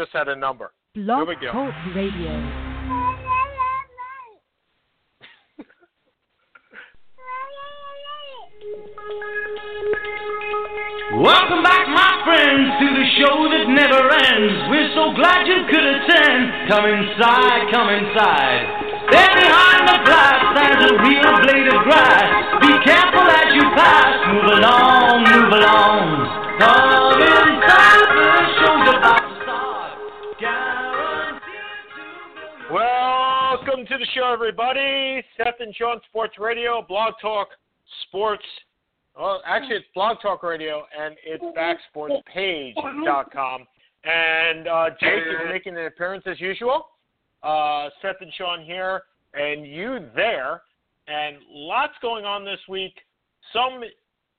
just had a number. Blog Here we go. Talk Radio. Welcome back, my friends, to the show that never ends. We're so glad you could attend. Come inside, come inside. There behind the glass stands a real blade of grass. Be careful as you pass. Move along, move along. Come inside, the Welcome to the show, everybody. Seth and Sean Sports Radio, Blog Talk Sports. Well, actually, it's Blog Talk Radio, and it's backsportspage.com. And uh, Jake is making an appearance as usual. Uh, Seth and Sean here, and you there. And lots going on this week. Some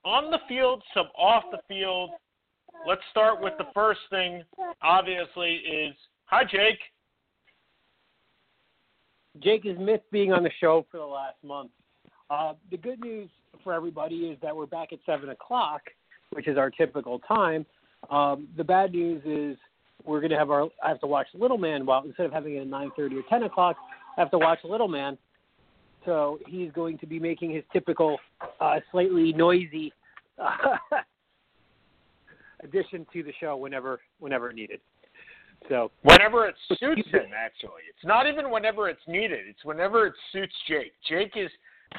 on the field, some off the field. Let's start with the first thing, obviously, is hi, Jake. Jake has missed being on the show for the last month. Uh, the good news for everybody is that we're back at seven o'clock, which is our typical time. Um, the bad news is we're going to have our. I have to watch Little Man. While instead of having it at nine thirty or ten o'clock, I have to watch Little Man. So he's going to be making his typical, uh, slightly noisy addition to the show whenever whenever needed. So Whenever it suits him, actually. It's not even whenever it's needed. It's whenever it suits Jake. Jake is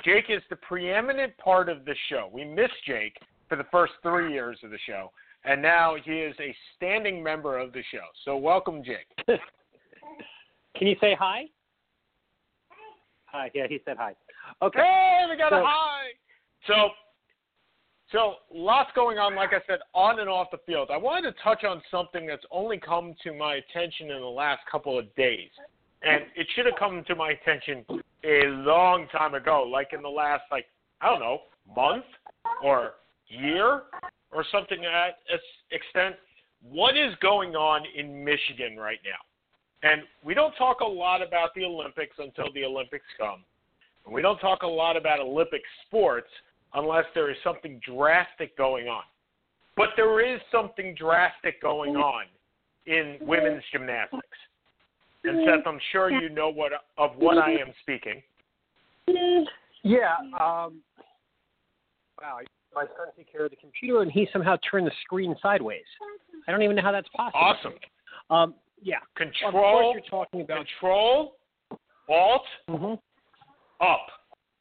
Jake is the preeminent part of the show. We missed Jake for the first three years of the show, and now he is a standing member of the show. So welcome, Jake. can you say hi? Hi. Yeah, he said hi. Okay. Hey, we got a hi. So, so lots going on. Like I said, on and off the field. I wanted to touch on something that's only come to my attention in the last couple of days, and it should have come to my attention a long time ago, like in the last, like I don't know, month or year or something to that extent. What is going on in Michigan right now? And we don't talk a lot about the Olympics until the Olympics come. We don't talk a lot about Olympic sports unless there is something drastic going on. But there is something drastic going on in women's gymnastics. And Seth, I'm sure you know what of what I am speaking. Yeah. Um, wow. My son took care of the computer, and he somehow turned the screen sideways. I don't even know how that's possible. Awesome. Um, yeah. Control, you're talking about. control, alt, Mhm. up.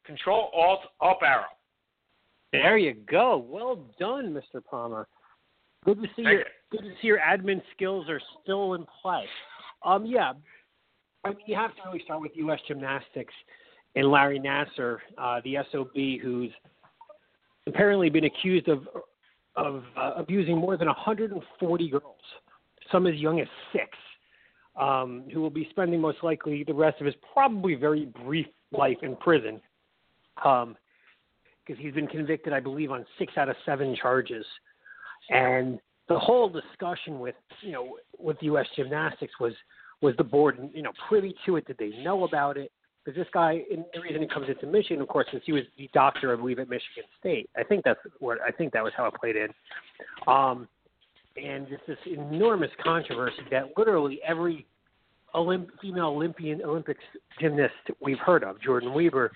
Control, alt, up arrow. There you go. Well done, Mr. Palmer. Good to see Thank your you. good to see your admin skills are still in play. Um, yeah, I mean, you have to really start with U.S. Gymnastics and Larry Nassar, uh, the SOB, who's apparently been accused of of uh, abusing more than 140 girls, some as young as six, um, who will be spending most likely the rest of his probably very brief life in prison. Um, because he's been convicted, I believe, on six out of seven charges. And the whole discussion with you know with U.S. Gymnastics was was the board you know privy to it? Did they know about it? Because this guy, and the reason he comes into Michigan, of course, is he was the doctor, I believe, at Michigan State. I think that's what I think that was how it played in. Um, and just this enormous controversy that literally every Olymp- female Olympian Olympics gymnast we've heard of, Jordyn Wieber,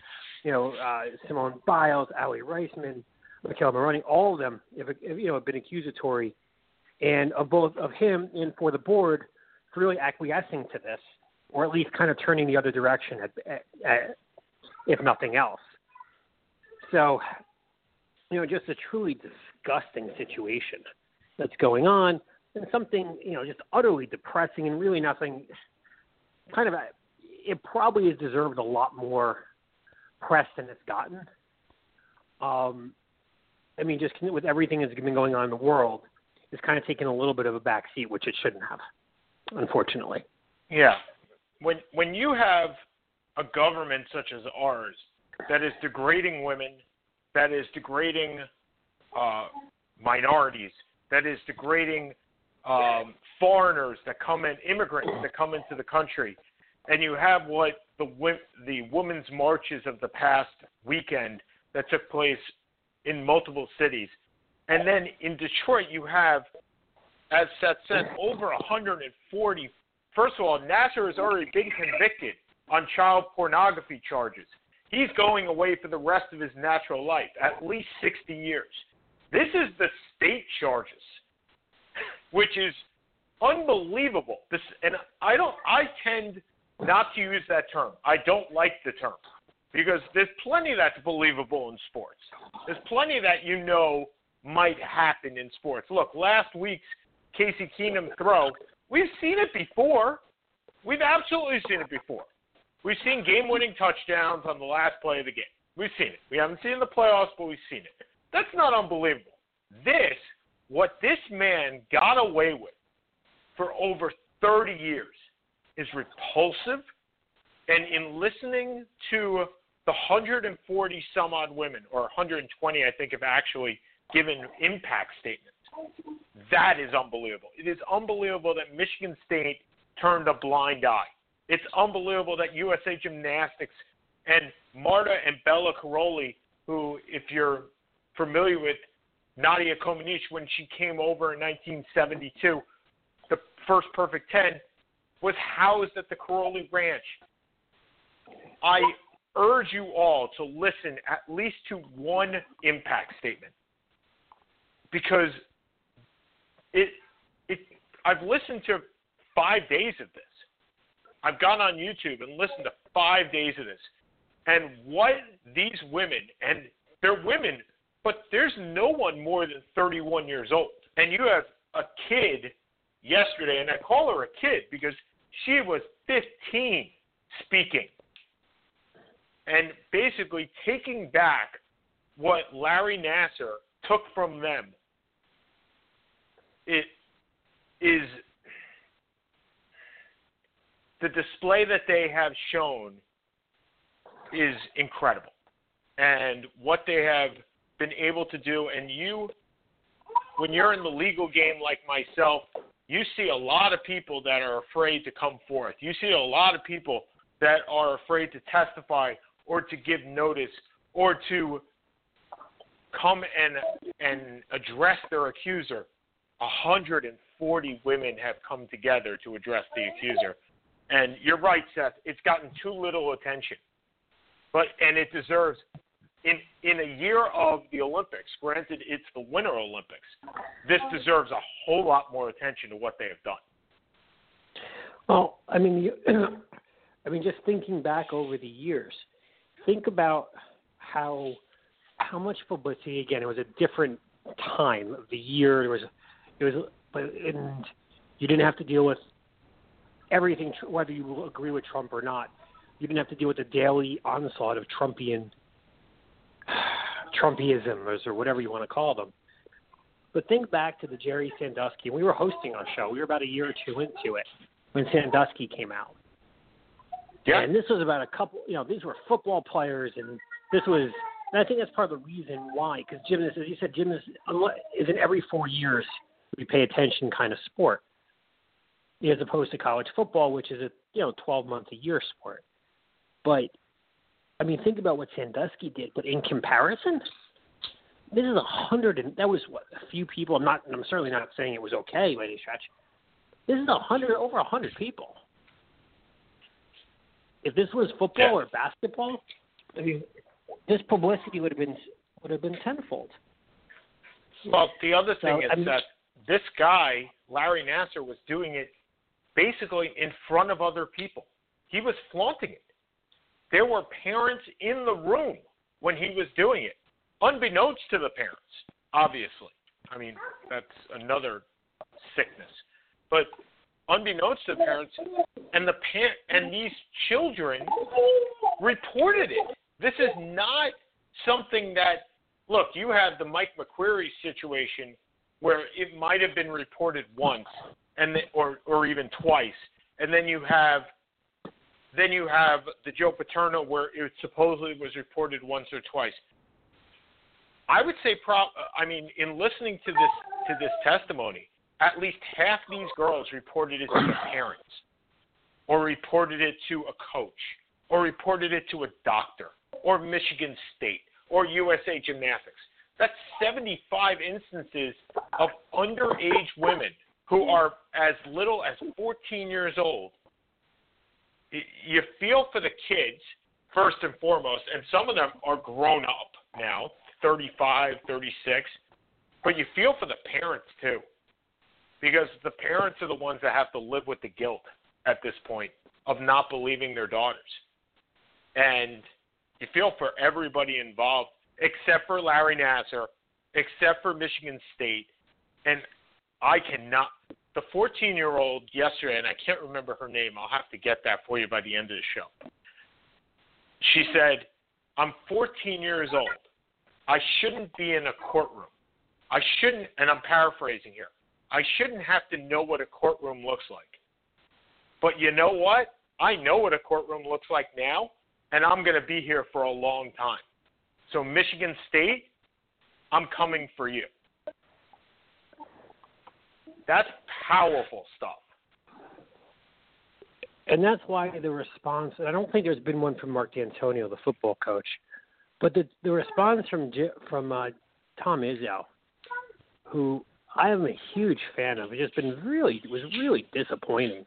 you know, uh, Simone Biles, Aly Raisman, McKayla Maroney, all of them have, have, you know have been accusatory, and of both of him and for the board for really acquiescing to this, or at least kind of turning the other direction, at, at, at, if nothing else. So, you know, just a truly disgusting situation that's going on, and something you know just utterly depressing and really nothing. Kind of, it probably has deserved a lot more press than it's gotten. Um, I mean, just with everything that's been going on in the world, it's kind of taken a little bit of a back seat, which it shouldn't have, unfortunately. Yeah. When when you have a government such as ours that is degrading women, that is degrading uh, minorities, that is degrading um, foreigners that come in, immigrants that come into the country, and you have what the the women's marches of the past weekend that took place in multiple cities, and then in Detroit you have as Seth said, over 140. First of all, Nassar has already been convicted on child pornography charges. He's going away for the rest of his natural life, at least 60 years. This is the state charges, which is unbelievable. This, and I don't. I tend not to use that term. I don't like the term because there's plenty that's believable in sports. There's plenty that you know might happen in sports. Look, last week's Casey Keenum throw, we've seen it before. We've absolutely seen it before. We've seen game-winning touchdowns on the last play of the game. We've seen it. We haven't seen in the playoffs, but we've seen it. That's not unbelievable. This, what this man got away with for over 30 years, is repulsive. And in listening to the 140 some odd women, or 120, I think, have actually given impact statements, that is unbelievable. It is unbelievable that Michigan State turned a blind eye. It's unbelievable that USA Gymnastics and Marta and Bela Karolyi, who, if you're familiar with Nadia Comaneci, when she came over in 1972, the first perfect 10 was housed at the Karolyi Ranch. I urge you all to listen at least to one impact statement because it it I've listened to five days of this. I've gone on YouTube and listened to five days of this. And what these women and they're women, but there's no one more than 31 years old. And you have a kid yesterday, and I call her a kid because she was 15 speaking and basically taking back what Larry Nassar took from them. It is the display that they have shown is incredible. And what they have been able to do, and you, when you're in the legal game like myself, you see a lot of people that are afraid to come forth. You see a lot of people that are afraid to testify or to give notice or to come and and address their accuser. 140 women have come together to address the accuser. And you're right, Seth. It's gotten too little attention, but and it deserves. In in a year of the Olympics, granted it's the Winter Olympics, this deserves a whole lot more attention to what they have done. Well, I mean, you, I mean, just thinking back over the years, think about how how much publicity. Again, it was a different time of the year. It was it was, but and you didn't have to deal with everything, whether you agree with Trump or not. You didn't have to deal with the daily onslaught of Trumpian Trumpisms or whatever you want to call them. But think back to the Jerry Sandusky. We were hosting our show. We were about a year or two into it when Sandusky came out. Yeah. And this was about a couple. You know, these were football players, and this was. And I think that's part of the reason why, because gymnast, as you said, gymnast is an every four years we pay attention kind of sport as opposed to college football, which is a you know 12 month a year sport. But I mean, think about what Sandusky did. But in comparison, this is a hundred and that was what a few people. I'm not. I'm certainly not saying it was okay by any stretch. This is a hundred over a hundred people. If this was football yeah. or basketball, I mean, this publicity would have been would have been tenfold. Well, the other thing so, is I mean, that this guy, Larry Nassar, was doing it basically in front of other people. He was flaunting it. There were parents in the room when he was doing it, unbeknownst to the parents, obviously. I mean, that's another sickness. But unbeknownst to the parents, and the parent and these children reported it. This is not something that look. You have the Mike McQueary situation where it might have been reported once, and the, or or even twice, and then you have then you have the Joe Paterno where it supposedly was reported once or twice. I would say, pro- I mean, in listening to this to this testimony, at least half these girls reported it to their parents, or reported it to a coach, or reported it to a doctor, or Michigan State, or USA Gymnastics. That's 75 instances of underage women who are as little as 14 years old. You feel for the kids first and foremost, and some of them are grown up now, 35, 36, but you feel for the parents too, because the parents are the ones that have to live with the guilt at this point of not believing their daughters. And you feel for everybody involved except for Larry Nassar, except for Michigan State. And I cannot. The 14 year old yesterday, and I can't remember her name, I'll have to get that for you by the end of the show. She said, I'm 14 years old. I shouldn't be in a courtroom. I shouldn't, and I'm paraphrasing here, I shouldn't have to know what a courtroom looks like. But you know what? I know what a courtroom looks like now, and I'm going to be here for a long time. So, Michigan State, I'm coming for you. That's powerful stuff. And that's why the response, I don't think there's been one from Mark Dantonio, the football coach, but the, the response from from uh, Tom Izzo, who I am a huge fan of, has just been really, was really disappointing.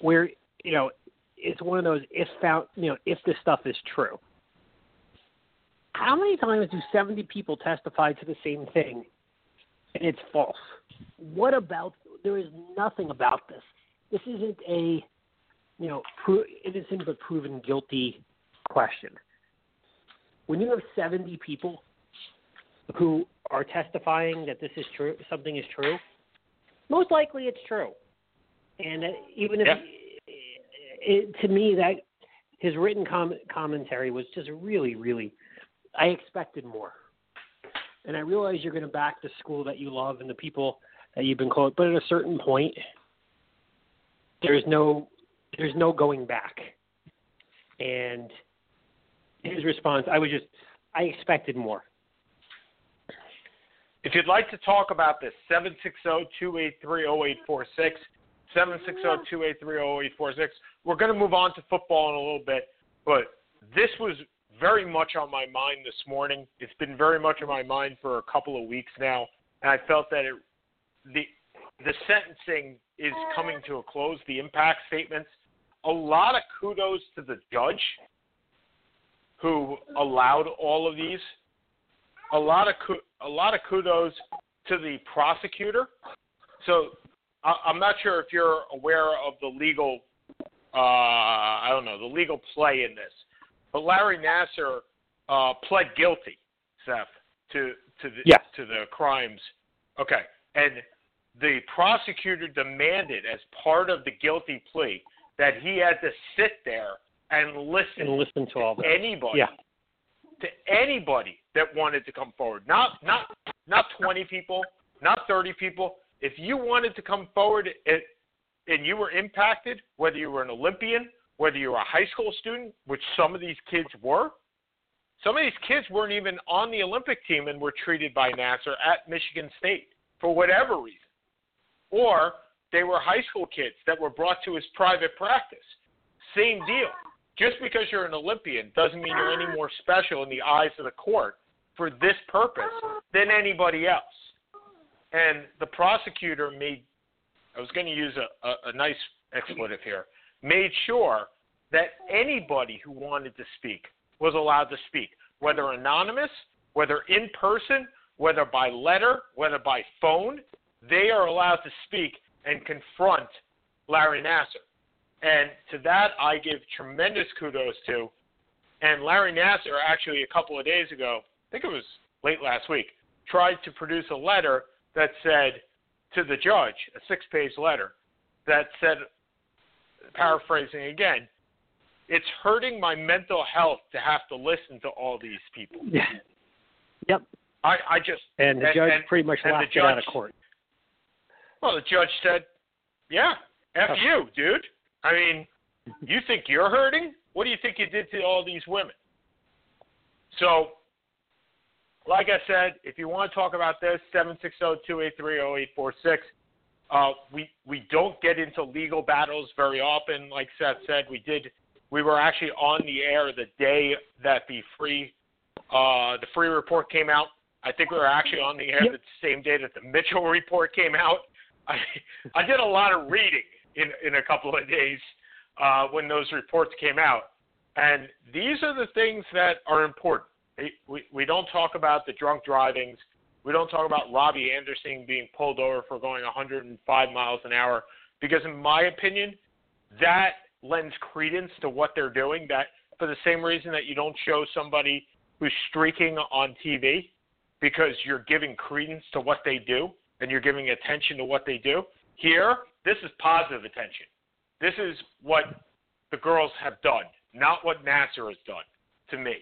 Where, you know, it's one of those if found, you know, if this stuff is true. How many times do 70 people testify to the same thing and it's false? What about, there is nothing about this. This isn't a, you know, pro- innocent but proven guilty question. When you have 70 people who are testifying that this is true, something is true, most likely it's true. And even if, yeah. it, to me, that his written com- commentary was just really, really I expected more. And I realize you're going to back the school that you love and the people that you've been close, but at a certain point, there's no there's no going back. And his response, I was just I expected more. If you'd like to talk about this, 760-283-0846, 760-283-0846. We're going to move on to football in a little bit, but this was very much on my mind this morning. It's been very much on my mind for a couple of weeks now, and I felt that it, the the sentencing is coming to a close. The impact statements. A lot of kudos to the judge who allowed all of these. A lot of a lot of kudos to the prosecutor. So I'm not sure if you're aware of the legal. Uh, I don't know the legal play in this but Larry Nassar uh, pled guilty, Seth, to to the yes. to the crimes. Okay, and the prosecutor demanded, as part of the guilty plea, that he had to sit there and listen, and listen to, to all anybody, yeah. to anybody that wanted to come forward. Not not not twenty people, not thirty people. If you wanted to come forward it, and you were impacted, whether you were an Olympian, whether you're a high school student, which some of these kids were. Some of these kids weren't even on the Olympic team and were treated by Nassar at Michigan State for whatever reason. Or they were high school kids that were brought to his private practice. Same deal. Just because you're an Olympian doesn't mean you're any more special in the eyes of the court for this purpose than anybody else. And the prosecutor made, I was going to use a, a, a nice expletive here, made sure that anybody who wanted to speak was allowed to speak, whether anonymous, whether in person, whether by letter, whether by phone, they are allowed to speak and confront Larry Nassar. And to that, I give tremendous kudos to. And Larry Nassar, actually, a couple of days ago, I think it was late last week, tried to produce a letter that said to the judge, a six page letter, that said paraphrasing again, it's hurting my mental health to have to listen to all these people. Yeah. Yep. I, I just and the and, judge and, pretty much laughed judge, out of court. Well, the judge said, "Yeah, f oh. you, dude. I mean, you think you're hurting? What do you think you did to all these women?" So, like I said, if you want to talk about this, seven six zero two eight three zero eight four six. Uh, we we don't get into legal battles very often. Like Seth said, we did. We were actually on the air the day that the Freeh uh, the Freeh report came out. I think we were actually on the air yep. the same day that the Mitchell report came out. I I did a lot of reading in in a couple of days uh, when those reports came out, and these are the things that are important. We we don't talk about the drunk drivings. We don't talk about Robbie Anderson being pulled over for going 105 miles an hour because, in my opinion, that lends credence to what they're doing. That for the same reason that you don't show somebody who's streaking on TV because you're giving credence to what they do and you're giving attention to what they do. Here, this is positive attention. This is what the girls have done, not what Nassar has done to me.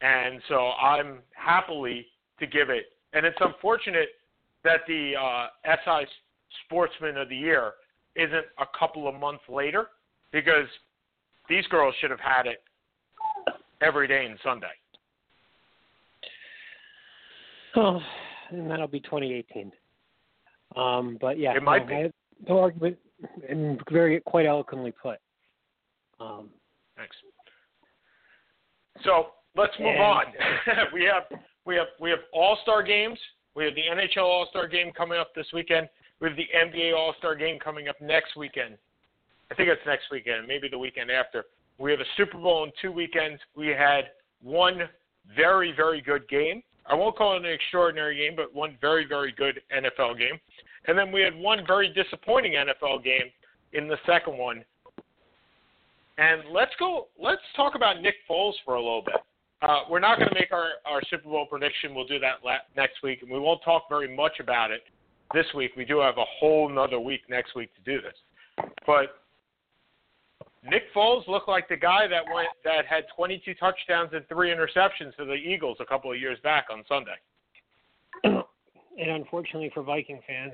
And so I'm happily to give it. And it's unfortunate that the uh, SI Sportsman of the Year isn't a couple of months later because these girls should have had it every day and Sunday. Oh, and that'll be 2018. Um, but yeah, it might no, be. No argument, and very quite eloquently put. Um, Thanks. So let's move and, on. we have we have we have All Star games. We have the NHL All Star game coming up this weekend. We have the NBA All Star game coming up next weekend. I think it's next weekend, maybe the weekend after. We have a Super Bowl in two weekends. We had one very, very good game. I won't call it an extraordinary game, but one very, very good NFL game. And then we had one very disappointing NFL game in the second one. And let's go. Let's talk about Nick Foles for a little bit. Uh, we're not going to make our, our Super Bowl prediction. We'll do that la- next week, and we won't talk very much about it this week. We do have a whole nother week next week to do this. But Nick Foles looked like the guy that went that had 22 touchdowns and three interceptions for the Eagles a couple of years back on Sunday. And unfortunately for Viking fans,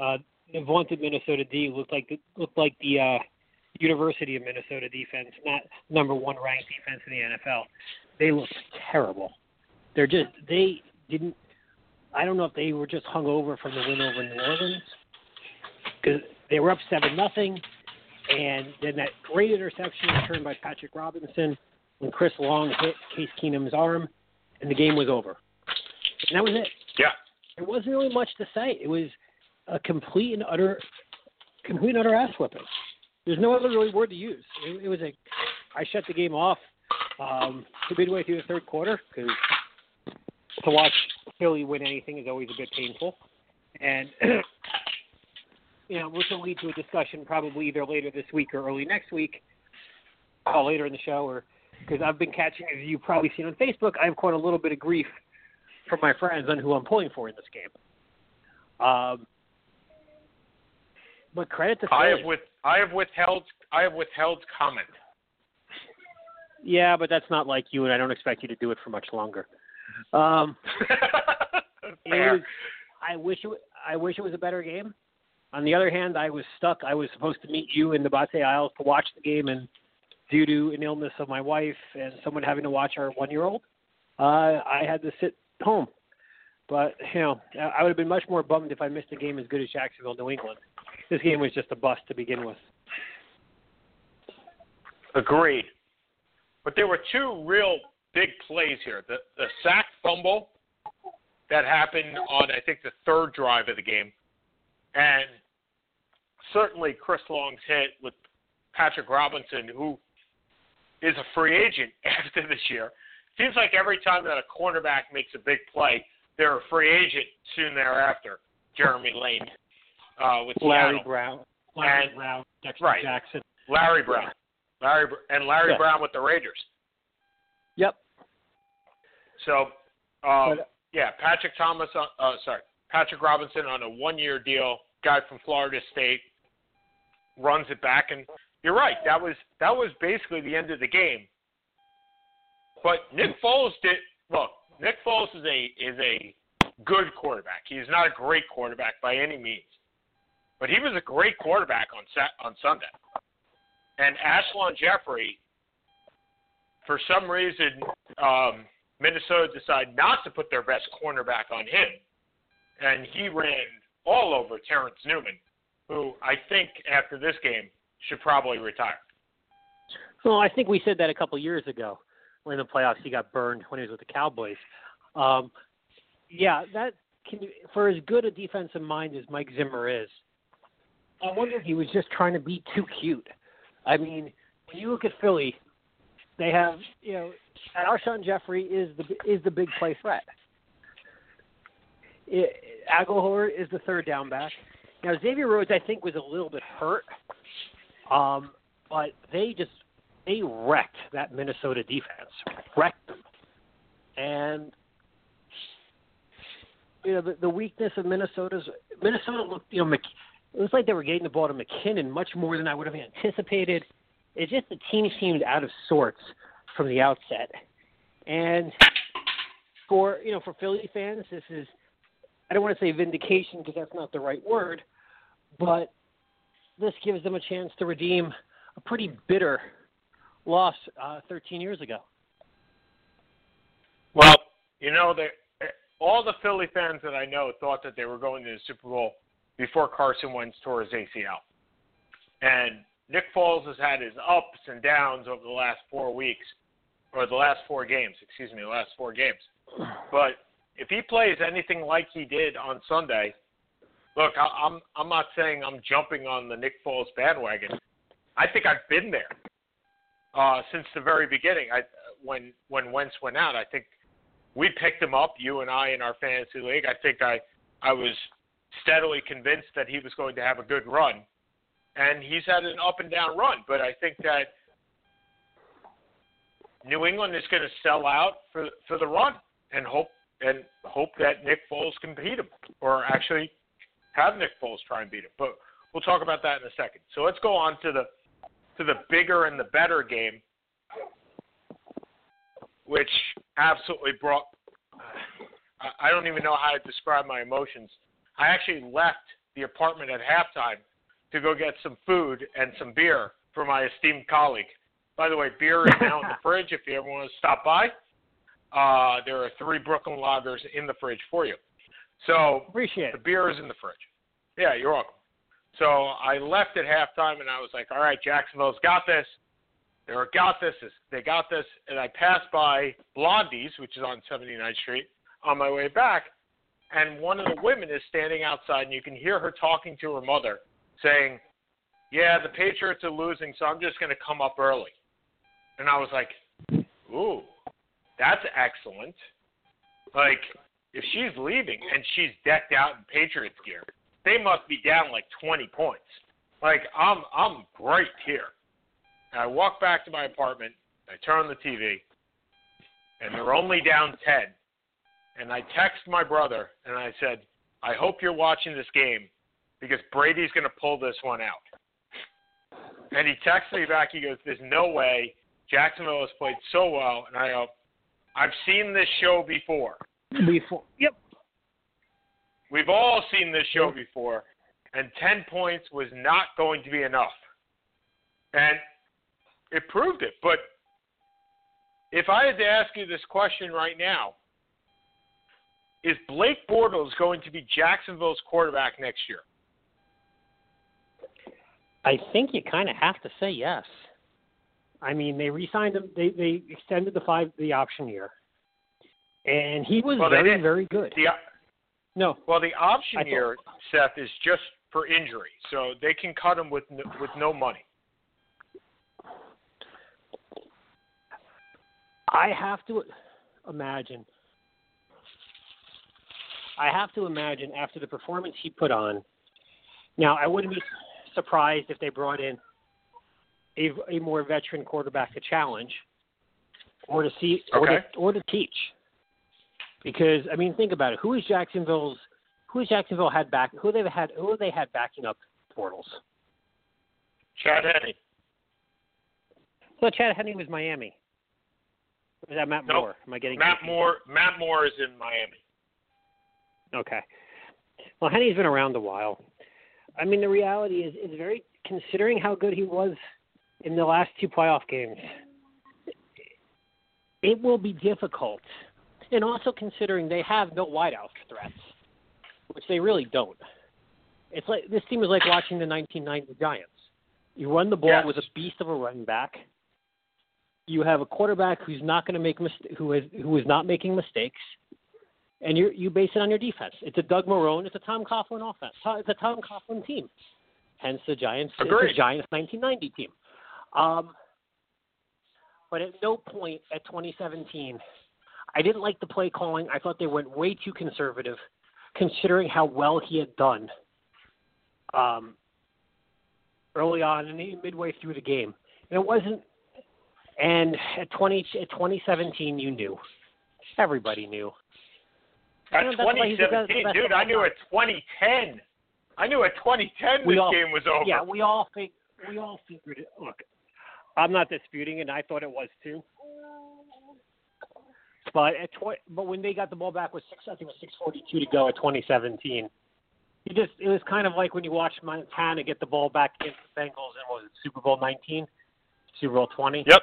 uh, the vaunted Minnesota D looked like the, looked like the uh, University of Minnesota defense, not number one ranked defense in the NFL. They looked terrible. They're just they didn't. I don't know if they were just hung over from the win over New Orleans because they were up seven nothing, and then that great interception returned by Patrick Robinson when Chris Long hit Case Keenum's arm, and the game was over. And that was it. Yeah. There wasn't really much to say. It was a complete and utter, complete and utter ass whipping. There's no other really word to use. It, it was a. I shut the game off um, midway through the third quarter because to watch Philly win anything is always a bit painful, and you know, which will lead to a discussion probably either later this week or early next week, or later in the show, or because I've been catching, as you've probably seen on Facebook, I've caught a little bit of grief from my friends on who I'm pulling for in this game. Um, but credit to I have with I have withheld I have withheld comment. Yeah, but that's not like you, and I don't expect you to do it for much longer. Um, Fair. was, I wish it, I wish it was a better game. On the other hand, I was stuck. I was supposed to meet you in the Bate Isles to watch the game, and due to an illness of my wife and someone having to watch our one-year-old, uh, I had to sit home. But you know, I would have been much more bummed if I missed a game as good as Jacksonville, New England. This game was just a bust to begin with. Agreed. But there were two real big plays here. The the sack fumble that happened on I think the third drive of the game, and certainly Chris Long's hit with Patrick Robinson, who is a free agent after this year. Seems like every time that a cornerback makes a big play, they're a free agent soon thereafter. Jeremy Lane uh, with Larry Seattle. Brown, Larry And- Brown, Dexter right. Jackson. Larry Brown, Larry and Larry Yeah. Brown with the Raiders. Yep. So, um, But- yeah, Patrick Thomas. On, uh, sorry, Patrick Robinson on a one-year deal. Guy from Florida State runs it back, and you're right. That was that was basically the end of the game. But Nick Foles did look. Nick Foles is a is a good quarterback. He's not a great quarterback by any means, but he was a great quarterback on Sat on Sunday. And Alshon Jeffery, for some reason, um, Minnesota decided not to put their best cornerback on him, and he ran all over Terrence Newman, who I think after this game should probably retire. Well, I think we said that a couple years ago when in the playoffs he got burned when he was with the Cowboys. Um, yeah, that can for as good a defensive mind as Mike Zimmer is, I wonder if he was just trying to be too cute. I mean, when you look at Philly, they have you know, Alshon Jeffery is the is the big play threat. It, Agholor is the third down back. Now Xavier Rhodes, I think, was a little bit hurt, um, but they just they wrecked that Minnesota defense, wrecked them, and you know the, the weakness of Minnesota's Minnesota looked you know it was like they were getting the ball to McKinnon much more than I would have anticipated. It's just the team seemed out of sorts from the outset, and for you know for Philly fans, this is I don't want to say vindication because that's not the right word, but this gives them a chance to redeem a pretty bitter loss uh, 13 years ago. Well, you know, they, all the Philly fans that I know thought that they were going to the Super Bowl before Carson Wentz tore his ACL. And Nick Foles has had his ups and downs over the last four weeks, or the last four games, excuse me, the last four games. But if he plays anything like he did on Sunday, look, I, I'm I'm not saying I'm jumping on the Nick Foles bandwagon. I think I've been there uh, since the very beginning. I when when Wentz went out, I think we picked him up, you and I, in our fantasy league. I think I I was steadily convinced that he was going to have a good run, and he's had an up and down run. But I think that New England is going to sell out for for the run and hope and hope that Nick Foles can beat him, or actually have Nick Foles try and beat him. But we'll talk about that in a second. So let's go on to the to the bigger and the better game, which absolutely brought. I don't even know how to describe my emotions. I actually left the apartment at halftime to go get some food and some beer for my esteemed colleague. By the way, beer is now in the fridge if you ever want to stop by. Uh, there are three Brooklyn lagers in the fridge for you. So appreciate the beer is in the fridge. Yeah, you're welcome. So I left at halftime and I was like, all right, Jacksonville's got this. They got this. They got this. And I passed by Blondie's, which is on 79th Street, on my way back. And one of the women is standing outside, and you can hear her talking to her mother, saying, "Yeah, the Patriots are losing, so I'm just going to come up early." And I was like, "Ooh, that's excellent. Like, if she's leaving and she's decked out in Patriots gear, they must be down like 20 points. Like, I'm I'm great here. And I walk back to my apartment. I turn on the TV, and they're only down 10. And I text my brother and I said, I hope you're watching this game because Brady's going to pull this one out. And he texts me back. He goes, "There's no way. Jacksonville has played so well." And I go, I've seen this show before. Before, yep. We've all seen this show before, and 10 points was not going to be enough. And it proved it. But if I had to ask you this question right now, is Blake Bortles going to be Jacksonville's quarterback next year? I think you kind of have to say yes. I mean, they re-signed him. They they extended the five the option year, and he was well, very very good. The, no. Well, the option year, Seth, is just for injury, so they can cut him with no, with no money. I have to imagine. I have to imagine after the performance he put on. Now, I wouldn't be surprised if they brought in a, a more veteran quarterback to challenge, or to see, or, Okay. to, or to teach. Because I mean, think about it. Who is Jacksonville's? Who is Jacksonville had back? Who they had? Who they had backing up Bortles? Chad Henne. Well, Chad Henne was Miami. Or is that Matt Nope. Moore? Am I getting Matt confused? Moore. Matt Moore is in Miami. Okay. Well, Henne's been around a while. I mean, the reality is, is very considering how good he was in the last two playoff games. It will be difficult, and also considering they have no wideout threats, which they really don't. It's like this team is like watching the 1990 Giants. You run the ball Yes. with a beast of a running back. You have a quarterback who's not going to make mis- who is who is not making mistakes and you you base it on your defense. It's a Doug Marrone. It's a Tom Coughlin offense. It's a Tom Coughlin team. hence the Giants, it's Agreed. the Giants 1990 team. Um, but at no point at 2017, I didn't like the play calling. I thought they went way too conservative, considering how well he had done um, early on and midway through the game. And it wasn't. And at 20 at 2017, you knew. Everybody knew. At that's why he's the best- 2017, dude, I knew at 2010. I knew at 2010 We this all- game was over. Yeah, we all think we all figured it. Look, I'm not disputing it. and I thought it was too. But at tw- but when they got the ball back with six, I think it was 6:42 to go at 2017. You just it was kind of like when you watched Montana get the ball back against the Bengals in was it, Super Bowl 19, Super Bowl 20. Yep.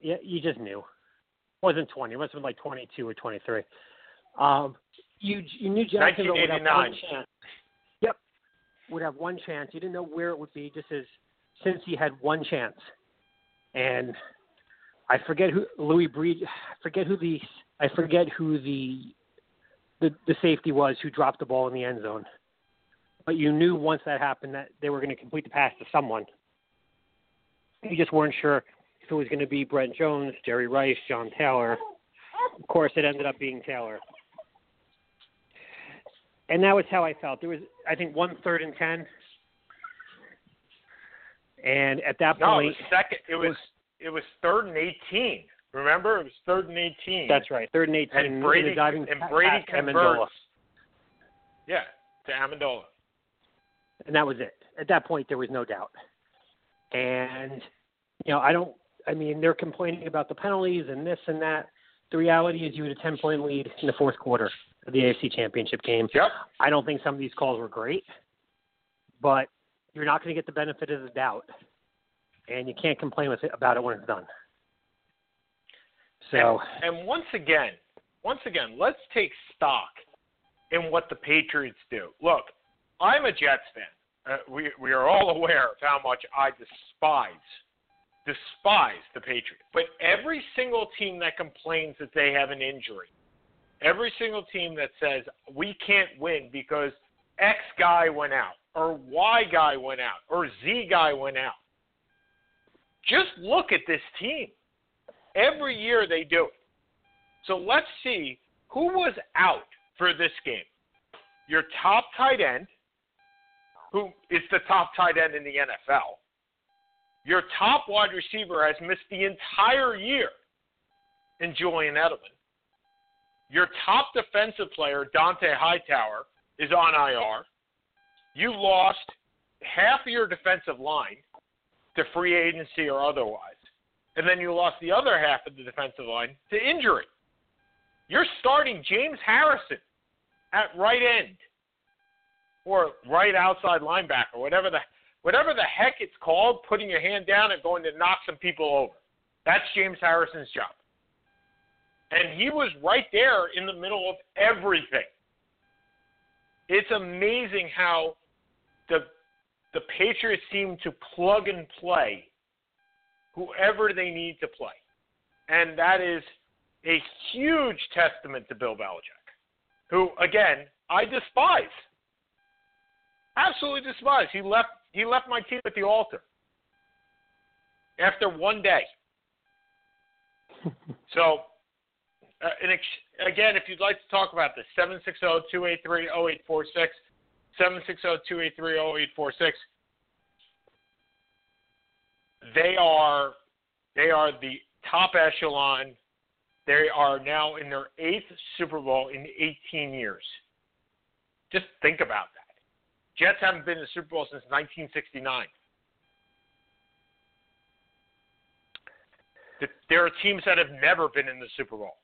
Yeah, you just knew. It wasn't 20. It must have been like 22 or 23. Um, you you knew Jacksonville would have one chance. Yep, would have one chance. You didn't know where it would be, just as since he had one chance. And I forget who Louis Breed. I forget who the I forget who the the the safety was who dropped the ball in the end zone. But you knew once that happened that they were going to complete the pass to someone. You just weren't sure if it was going to be Brent Jones, Jerry Rice, John Taylor. Of course, it ended up being Taylor. And that was how I felt. There was, I think, one third and ten, and at that No, it point, was second. It was it was third and 18. Remember, it was third and 18. that's right, third and eighteen, and Brady diving and Brady to Amendola. Yeah, to Amendola. and that was it. At that point, there was no doubt. And you know, I don't. I mean, they're complaining about the penalties and this and that. The reality is, you had a ten-point lead in the fourth quarter of the AFC Championship game. Yep. I don't think some of these calls were great, but you're not going to get the benefit of the doubt, and you can't complain with it, about it when it's done. So, And, and once again, once again, let's take stock in what the Patriots do. Look, I'm a Jets fan. Uh, we we are all aware of how much I despise despise the Patriots. But every single team that complains that they have an injury, every single team that says we can't win because X guy went out or Y guy went out or Z guy went out. Just look at this team. Every year they do it. So let's see who was out for this game. Your top tight end, who is the top tight end in the NFL. Your top wide receiver has missed the entire year in Julian Edelman. Your top defensive player, Dont'a Hightower, is on IR. You lost half of your defensive line to free agency or otherwise. And then you lost the other half of the defensive line to injury. You're starting James Harrison at right end or right outside linebacker, whatever the whatever the heck it's called, putting your hand down and going to knock some people over. That's James Harrison's job. And he was right there in the middle of everything. It's amazing how the the Patriots seem to plug and play whoever they need to play. And that is a huge testament to Bill Belichick, who again, I despise. Absolutely despise. He left he left my team at the altar after one day. so, uh, and ex- again, if you'd like to talk about this, 760-283-0846, 760-283-0846. They are they are the top echelon. They are now in their eighth Super Bowl in 18 years. Just think about that. Jets haven't been in the Super Bowl since 1969. Th- There are teams that have never been in the Super Bowl.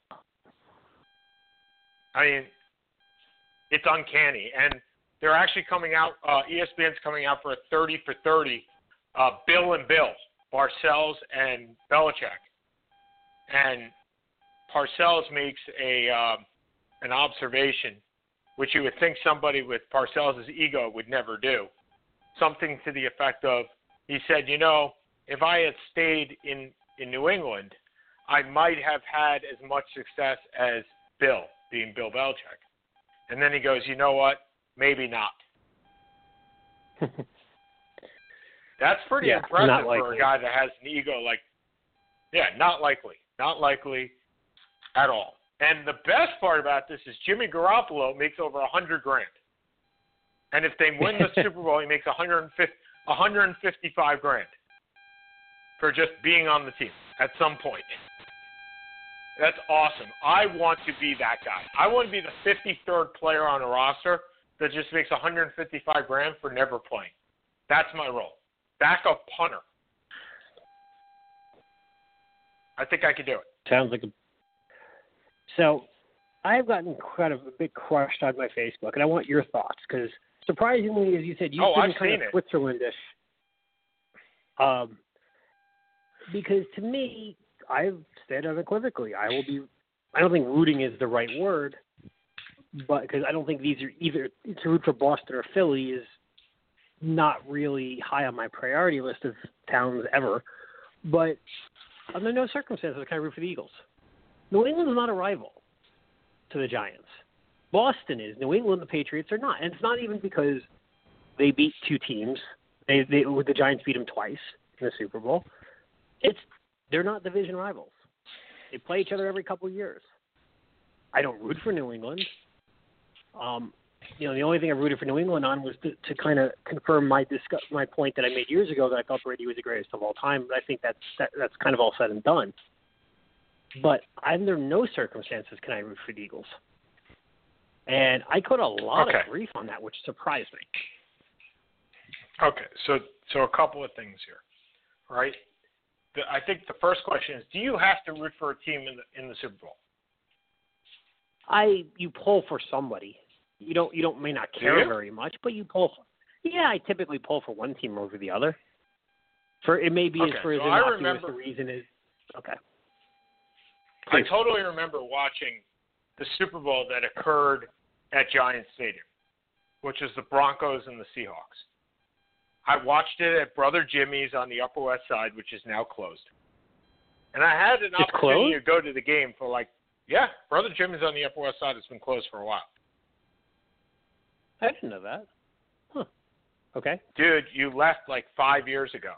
I mean, it's uncanny, and they're actually coming out. Uh, ESPN's coming out for a 30 for 30. Uh, Bill and Bill, Parcells and Belichick, and Parcells makes a um, an observation, which you would think somebody with Parcells' ego would never do. Something to the effect of, he said, you know, if I had stayed in in New England, I might have had as much success as Bill, being Bill Belichick. And then he goes, you know what? Maybe not. That's pretty Yeah, impressive for a guy that has an ego like. Yeah, not likely. Not likely at all. And the best part about this is Jimmy Garoppolo makes over a hundred grand. And if they win the Super Bowl, he makes 150, 155 grand for just being on the team at some point. That's awesome. I want to be that guy. I want to be the 53rd player on a roster that just makes 155 grand for never playing. That's my role. Backup punter. I think I could do it. Sounds like a. So, I've gotten kind of a bit crushed on my Facebook, and I want your thoughts because surprisingly, as you said, you've Oh, been I've kind of it. Switzerlandish. Um, because to me, I've said unequivocally, I will be. I don't think rooting is the right word, but because I don't think these are either to root for Boston or Philly is not really high on my priority list of towns ever. But under no circumstances can I root for the Eagles. New England is not a rival to the Giants. Boston is. New England, the Patriots are not, and it's not even because they beat two teams. They, they the Giants beat them twice in the Super Bowl. It's they're not division rivals. They play each other every couple of years. I don't root for New England. Um, you know, the only thing I rooted for New England on was to, to kind of confirm my discuss, my point that I made years ago that I thought Brady was the greatest of all time. But I think that's that, that's kind of all said and done. But under no circumstances can I root for the Eagles. And I caught a lot Okay. of grief on that, which surprised me. Okay, so so a couple of things here, right? The, I think the first question is: Do you have to root for a team in the in the Super Bowl? I you pull for somebody. You don't you don't may not care very much, but you pull. For, yeah, I typically pull for one team over the other. For it may be as Okay, for as so I innocuous remember- the reason is. Okay. I totally remember watching the Super Bowl that occurred at Giant Stadium, which is the Broncos and the Seahawks. I watched it at Brother Jimmy's on the Upper West Side, which is now closed. And I had an It's opportunity closed? to go to the game for like, yeah, Brother Jimmy's on the Upper West Side has been closed for a while. I didn't know that. Huh. Okay. Dude, you left like five years ago.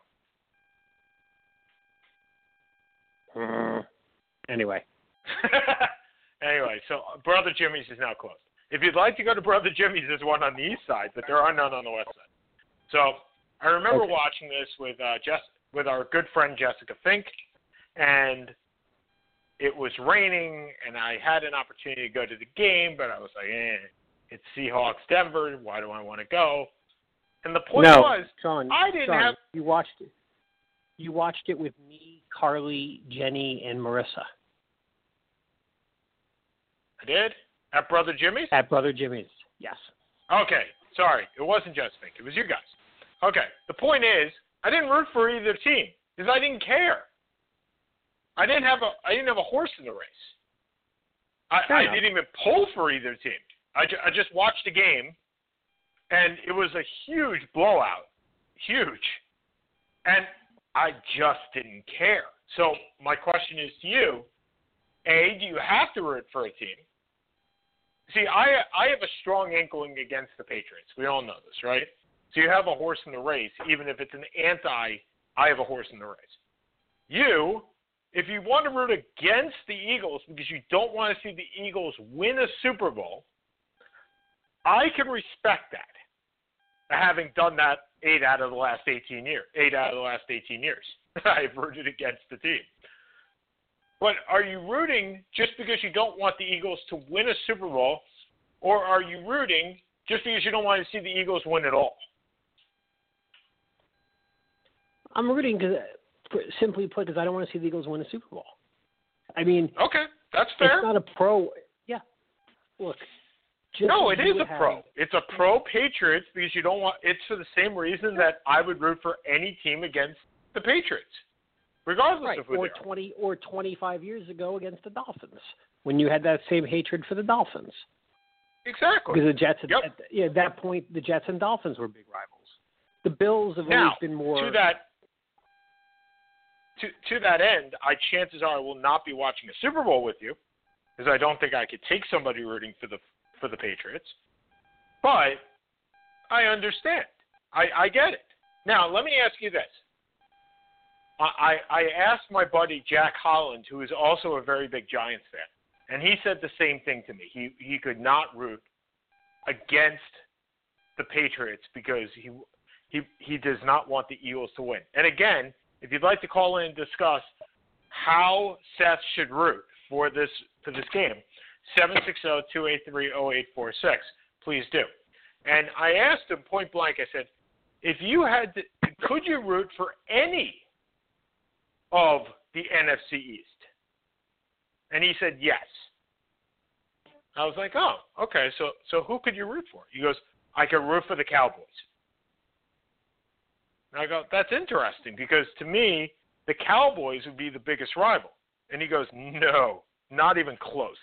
Uh, anyway. anyway, so Brother Jimmy's is now closed. If you'd like to go to Brother Jimmy's, there's one on the east side, but there are none on the west side. So I remember Okay. watching this with uh, Jess, with our good friend Jessica Fink, and it was raining, and I had an opportunity to go to the game, but I was like, eh, it's Seahawks Denver. Why do I want to go? And the point no, was, Sean. I didn't Sean, have- You watched it. You watched it with me, Carly, Jenny, and Marissa I did at Brother Jimmy's. at Brother Jimmy's. Yes. Okay, sorry, it wasn't just Fink. It was you guys. Okay, the point is, I didn't root for either team because I didn't care. I didn't have a I didn't have a horse in the race. I, I didn't even pull for either team. I, ju- I just watched the game, and it was a huge blowout, huge, and I just didn't care. So my question is to you: A, do you have to root for a team? See, I I have a strong inkling against the Patriots. We all know this, right? So you have a horse in the race, even if it's an anti. I have a horse in the race. You, if you want to root against the Eagles because you don't want to see the Eagles win a Super Bowl, I can respect that. Having done that eight out of the last eighteen years, eight out of the last eighteen years, I've rooted against the team. But are you rooting just because you don't want the Eagles to win a Super Bowl, or are you rooting just because you don't want to see the Eagles win at all? I'm rooting because, simply put, because I don't want to see the Eagles win a Super Bowl. I mean, Okay, that's fair. it's not a pro. Yeah. Look. No, it is it you is would a pro. It's a pro Patriots because you don't want. It's for the same reason that I would root for any team against the Patriots, regardless Right, of who or they are. twenty or twenty-five years ago against the Dolphins, when you had that same hatred for the Dolphins, Exactly. because the Jets, Yep. at, yeah, at that point, the Jets and Dolphins were big rivals. The Bills have Now, always been more. to that to to that end, I chances are I will not be watching a Super Bowl with you, because I don't think I could take somebody rooting for the for the Patriots. But I understand. I I get it. Now, let me ask you this. I, I asked my buddy Jack Holland, who is also a very big Giants fan, and he said the same thing to me. He he could not root against the Patriots because he he he does not want the Eagles to win. And again, if you'd like to call in and discuss how Seth should root for this for this game, 760-283-0846. Please do. And I asked him point blank. I said, if you had, to, could you root for any of the NFC East? And he said yes. I was like, oh, okay. So, so who could you root for? He goes, I could root for the Cowboys. And I go, that's interesting because to me, the Cowboys would be the biggest rival. And he goes, no, not even close.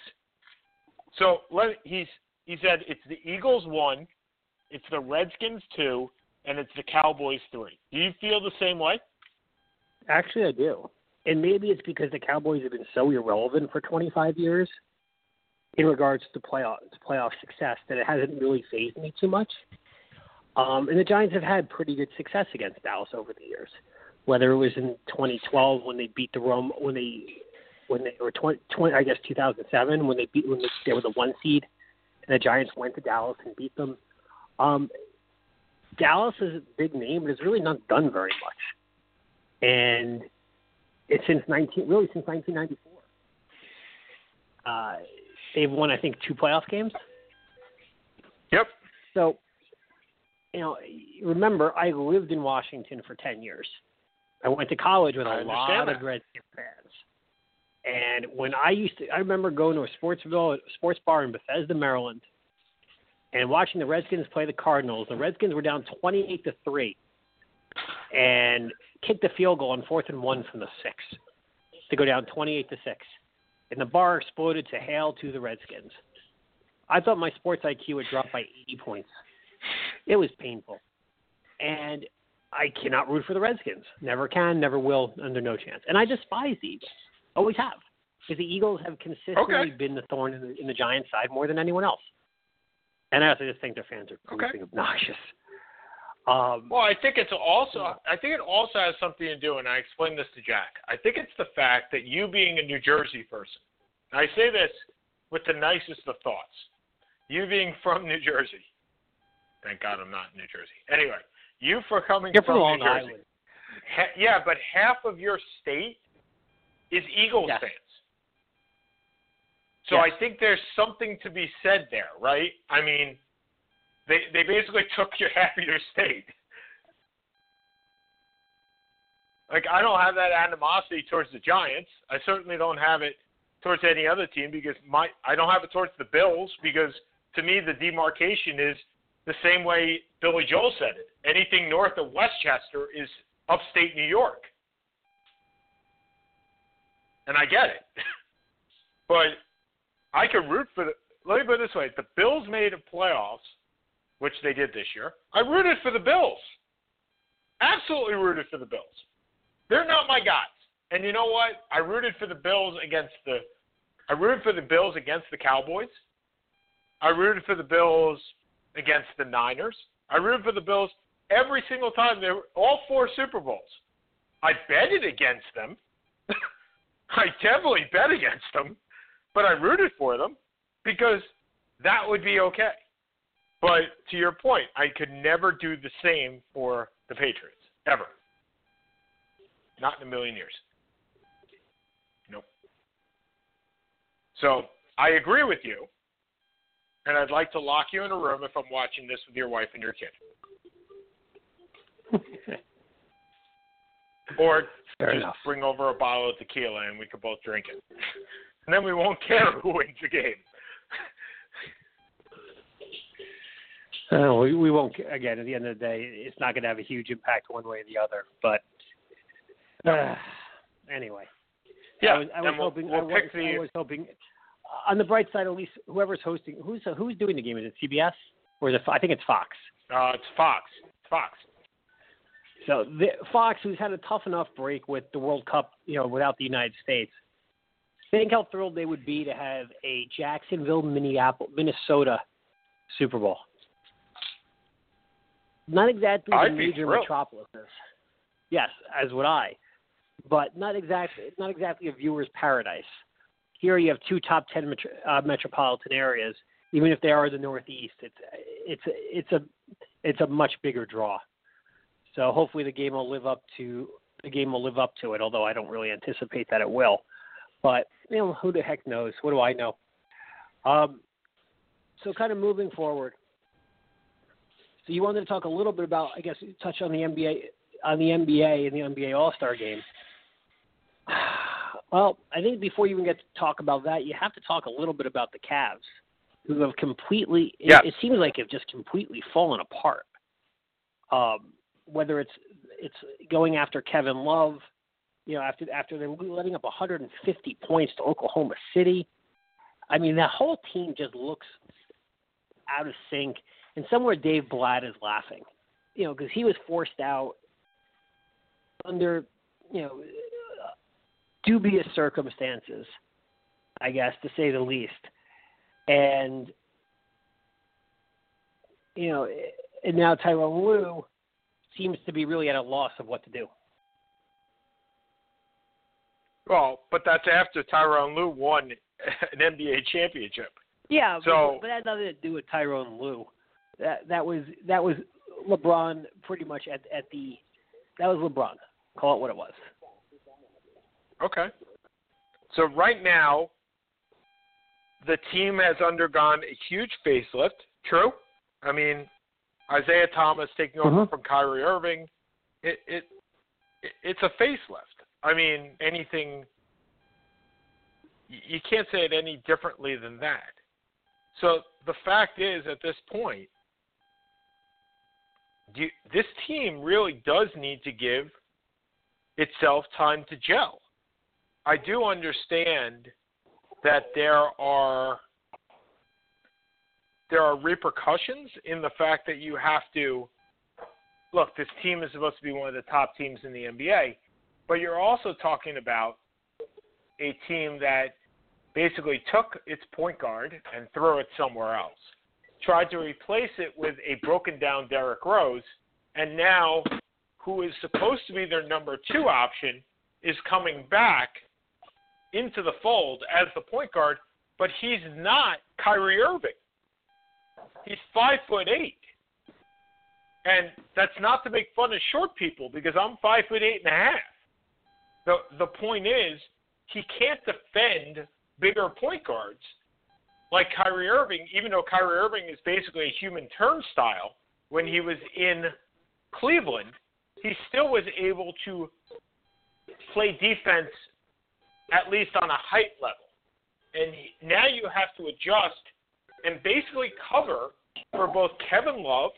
So let he's he said it's the Eagles one, it's the Redskins two, and it's the Cowboys three. Do you feel the same way? Actually, I do. And maybe it's because the Cowboys have been so irrelevant for 25 years in regards to playoff to playoff success that it hasn't really fazed me too much. Um, and the Giants have had pretty good success against Dallas over the years, whether it was in 2012 when they beat the Rome when they when they were 20, 20 I guess 2007 when they beat when they, they were the one seed and the Giants went to Dallas and beat them. Um, Dallas is a big name, but it's really not done very much, and it's since 19 really since 1994. Uh, they've won I think two playoff games. Yep. So, you know, remember I lived in Washington for 10 years. I went to college with a lot that. of Redskins fans. And when I used to, I remember going to a sports sports bar in Bethesda, Maryland, and watching the Redskins play the Cardinals. The Redskins were down 28 to three, and kicked a field goal on fourth and one from the six to go down 28 to six, and the bar exploded to hail to the Redskins. I thought my sports IQ had dropped by 80 points. It was painful, and I cannot root for the Redskins. Never can, never will, under no chance. And I despise the Eagles. Always have. Because the Eagles have consistently Okay. been the thorn in the, in the Giants' side more than anyone else. And I also just think their fans are Okay. obnoxious. Um, Well, I think it's also I think it also has something to do, and I explained this to Jack. I think it's the fact that you being a New Jersey person, and I say this with the nicest of thoughts, you being from New Jersey. Thank God I'm not in New Jersey. Anyway, you for coming you're from from Long New Jersey. Island. Ha- yeah, but half of your state is Eagles Yes. fans. So Yes. I think there's something to be said there, right? I mean, they they basically took your half of your state. Like I don't have that animosity towards the Giants. I certainly don't have it towards any other team because my I don't have it towards the Bills because to me the demarcation is the same way Billy Joel said it. Anything north of Westchester is upstate New York. And I get it. but I could root for the let me put it this way. The Bills made a playoffs, which they did this year. I rooted for the Bills. Absolutely rooted for the Bills. They're not my guys. And you know what? I rooted for the Bills against the I rooted for the Bills against the Cowboys. I rooted for the Bills against the Niners. I rooted for the Bills every single time. They were all four Super Bowls. I betted against them. I definitely bet against them, but I rooted for them because that would be okay. But to your point, I could never do the same for the Patriots ever. Not in a million years. Nope. So I agree with you, and I'd like to lock you in a room if I'm watching this with your wife and your kid. Or Fair just enough. bring over a bottle of tequila and we could both drink it. And then we won't care who wins the game. Uh, we, we won't. Again, at the end of the day, it's not going to have a huge impact one way or the other. But uh, anyway, Yeah, I was, I was we'll, hoping. we'll I, was, the. I was hoping. On the bright side, at least whoever's hosting, who's who's doing the game? Is it CBS or is it? I think it's Fox. Uh, it's Fox. It's Fox. So the, Fox, who's had a tough enough break with the World Cup, you know, without the United States, think how thrilled they would be to have a Jacksonville, Minneapolis, Minnesota Super Bowl. not exactly the I'd be major thrilled. metropolises. Yes, as would I, but not exactly not exactly a viewer's paradise. Here you have two top ten metro, uh, metropolitan areas. Even if they are the Northeast, it's it's it's a it's a much bigger draw. So hopefully the game will live up to the game will live up to it. Although I don't really anticipate that it will. But you know who the heck knows? What do I know? Um, so kind of moving forward. So you wanted to talk a little bit about, I guess, touch on the NBA, on the NBA and the NBA All Star Game. Well, I think before you even get to talk about that, you have to talk a little bit about the Cavs, who have completely. Yes. It, it seems like have just completely fallen apart. Um, whether it's it's going after Kevin Love, you know, after after they're letting up 150 points to Oklahoma City. I mean, that whole team just looks out of sync. And somewhere Dave Blatt is laughing, you know, because he was forced out under, you know, dubious circumstances, I guess, to say the least. And, you know, and now Tyronn Lue seems to be really at a loss of what to do. Well, but that's after Tyronn Lue won an NBA championship. Yeah, So- but, but that had nothing to do with Tyronn Lue. That that was that was LeBron pretty much at at the that was LeBron. Call it what it was. Okay. So right now, the team has undergone a huge facelift. True. I mean, Isaiah Thomas taking over Mhm. from Kyrie Irving. It, it it it's a facelift. I mean, anything. You can't say it any differently than that. So the fact is, at this point, you, this team really does need to give itself time to gel. I do understand that there are there are repercussions in the fact that you have to look, this team is supposed to be one of the top teams in the NBA, but you're also talking about a team that basically took its point guard and threw it somewhere else. Tried to replace it with a broken down Derrick Rose, and now who is supposed to be their number two option is coming back into the fold as the point guard, but he's not Kyrie Irving. He's five foot eight. And that's not to make fun of short people because I'm five foot eight and a half. The the point is he can't defend bigger point guards like Kyrie Irving, even though Kyrie Irving is basically a human turnstile when he was in Cleveland, he still was able to play defense at least on a height level. And now you have to adjust and basically cover for both Kevin Love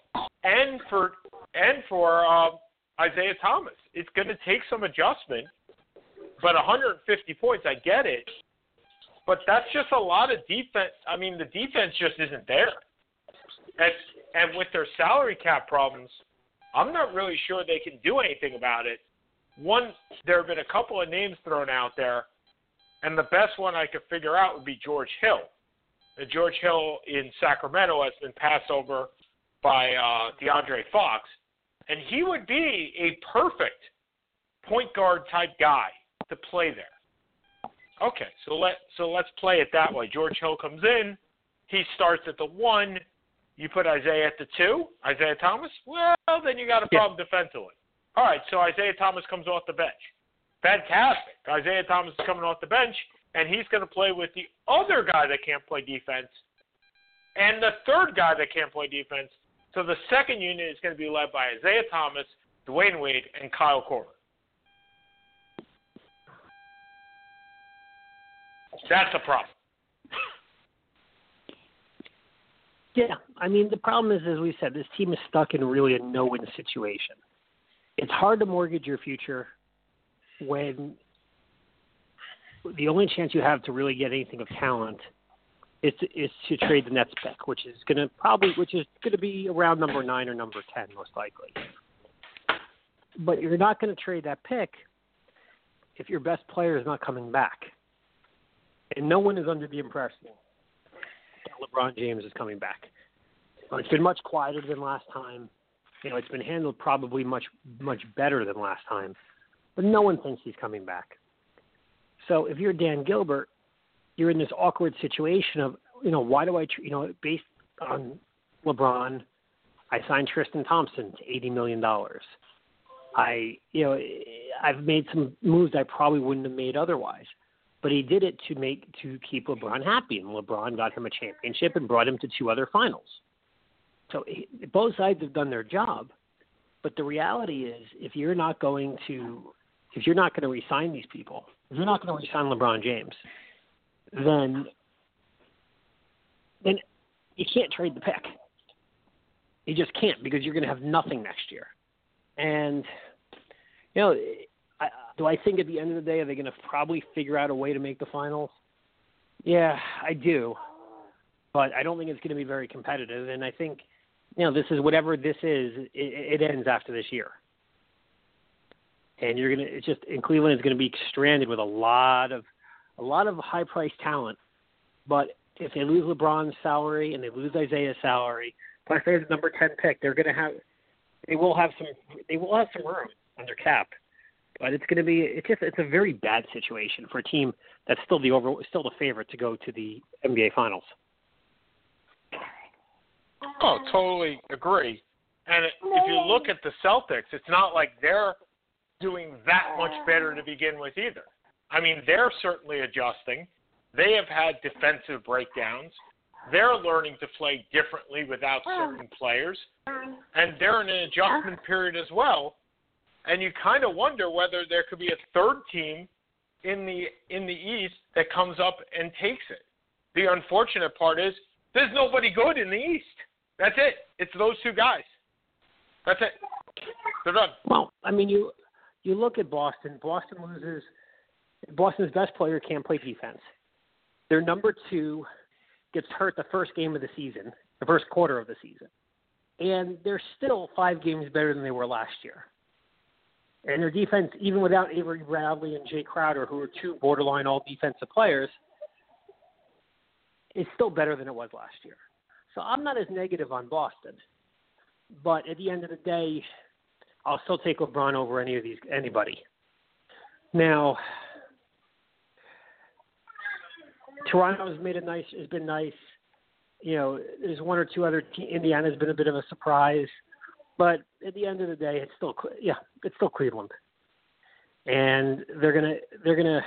and for and for um, Isaiah Thomas. It's going to take some adjustment, but 150 points, I get it. But that's just a lot of defense. I mean, the defense just isn't there. And and with their salary cap problems, I'm not really sure they can do anything about it. One, there have been a couple of names thrown out there, and the best one I could figure out would be George Hill. And George Hill in Sacramento has been passed over by uh, De'Aaron Fox, and he would be a perfect point guard type guy to play there. Okay, so let so let's play it that way. George Hill comes in, he starts at the one. You put Isaiah at the two, Isaiah Thomas. Well, then you got a Yeah. problem defensively. All right, so Isaiah Thomas comes off the bench. Fantastic. Isaiah Thomas is coming off the bench, and he's going to play with the other guy that can't play defense and the third guy that can't play defense. So the second unit is going to be led by Isaiah Thomas, Dwyane Wade, and Kyle Korver. That's a problem. Yeah, I mean the problem is, as we said, this team is stuck in really a no-win situation. It's hard to mortgage your future when the only chance you have to really get anything of talent is to, is to trade the Nets pick, which is going to probably which is going to be around number nine or number ten most likely. But you're not going to trade that pick if your best player is not coming back, and no one is under the impression that LeBron James is coming back. It's been much quieter than last time. You know, it's been handled probably much much better than last time, but no one thinks he's coming back. So if you're Dan Gilbert, you're in this awkward situation of you know why do I you know based on LeBron, I signed Tristan Thompson to eighty million dollars. I you know I've made some moves I probably wouldn't have made otherwise but he did it to make to keep LeBron happy, and LeBron got him a championship and brought him to two other finals. So he, both sides have done their job, but the reality is, if you're not going to, if you're not going to resign these people, if you're not going to resign LeBron James, then then you can't trade the pick. You just can't because you're going to have nothing next year. And you know, I, do I think at the end of the day are they going to probably figure out a way to make the finals? Yeah, I do, but I don't think it's going to be very competitive. And I think, you know, this is whatever this is. It, it ends after this year, and you're gonna. It's just in Cleveland is going to be stranded with a lot of, a lot of high priced talent. But if they lose LeBron's salary and they lose Isaiah's salary, plus they have the number ten pick, they're to have. They will have some. They will have some room under cap but it's to be it's just it's a very bad situation for a team that's still the over still the favorite to go to the NBA Finals. Oh, totally agree. And if you look at the Celtics, it's not like they're doing that much better to ah. begin with either. I mean, they're certainly adjusting. They have had defensive breakdowns. They're learning to play differently without ah. certain players. Ah. And they're in an adjustment period as well and you kind of wonder whether there could be a third team in the in the East that comes up and takes it. The unfortunate part is there's nobody good in the East. That's it. It's those two guys. That's it. They're done. Well, I mean, you you look at Boston. Boston loses. Boston's best player can't play defense. Their number two gets hurt the first game of the season, the first quarter of the season, and they're still five games better than they were last year. And their defense, even without Avery Bradley and Jae Crowder, who are two borderline all defensive players, is still better than it was last year. So I'm not as negative on Boston. But at the end of the day, I'll still take LeBron over any of these anybody. Now, Toronto's made a nice has been nice. You know, there's one or two other. Te- Indiana's been a bit of a surprise. But at the end of the day, it's still yeah, it's still Cleveland, and they're gonna they're gonna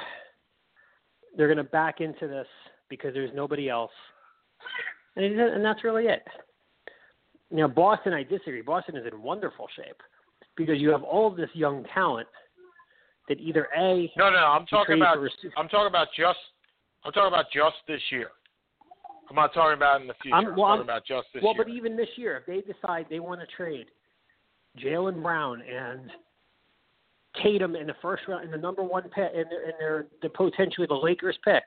they're gonna back into this because there's nobody else, and and that's really it. Now Boston, I disagree. Boston is in wonderful shape because you have all this young talent that either a no no I'm talking about I'm talking about just I'm talking about just this year. I'm not talking about in the future. I'm, well, I'm talking about just this year. well, year. but even this year, if they decide they want to trade Jaylen Brown and Tatum in the first round, in the number one pick, and their, and their the potentially the Lakers pick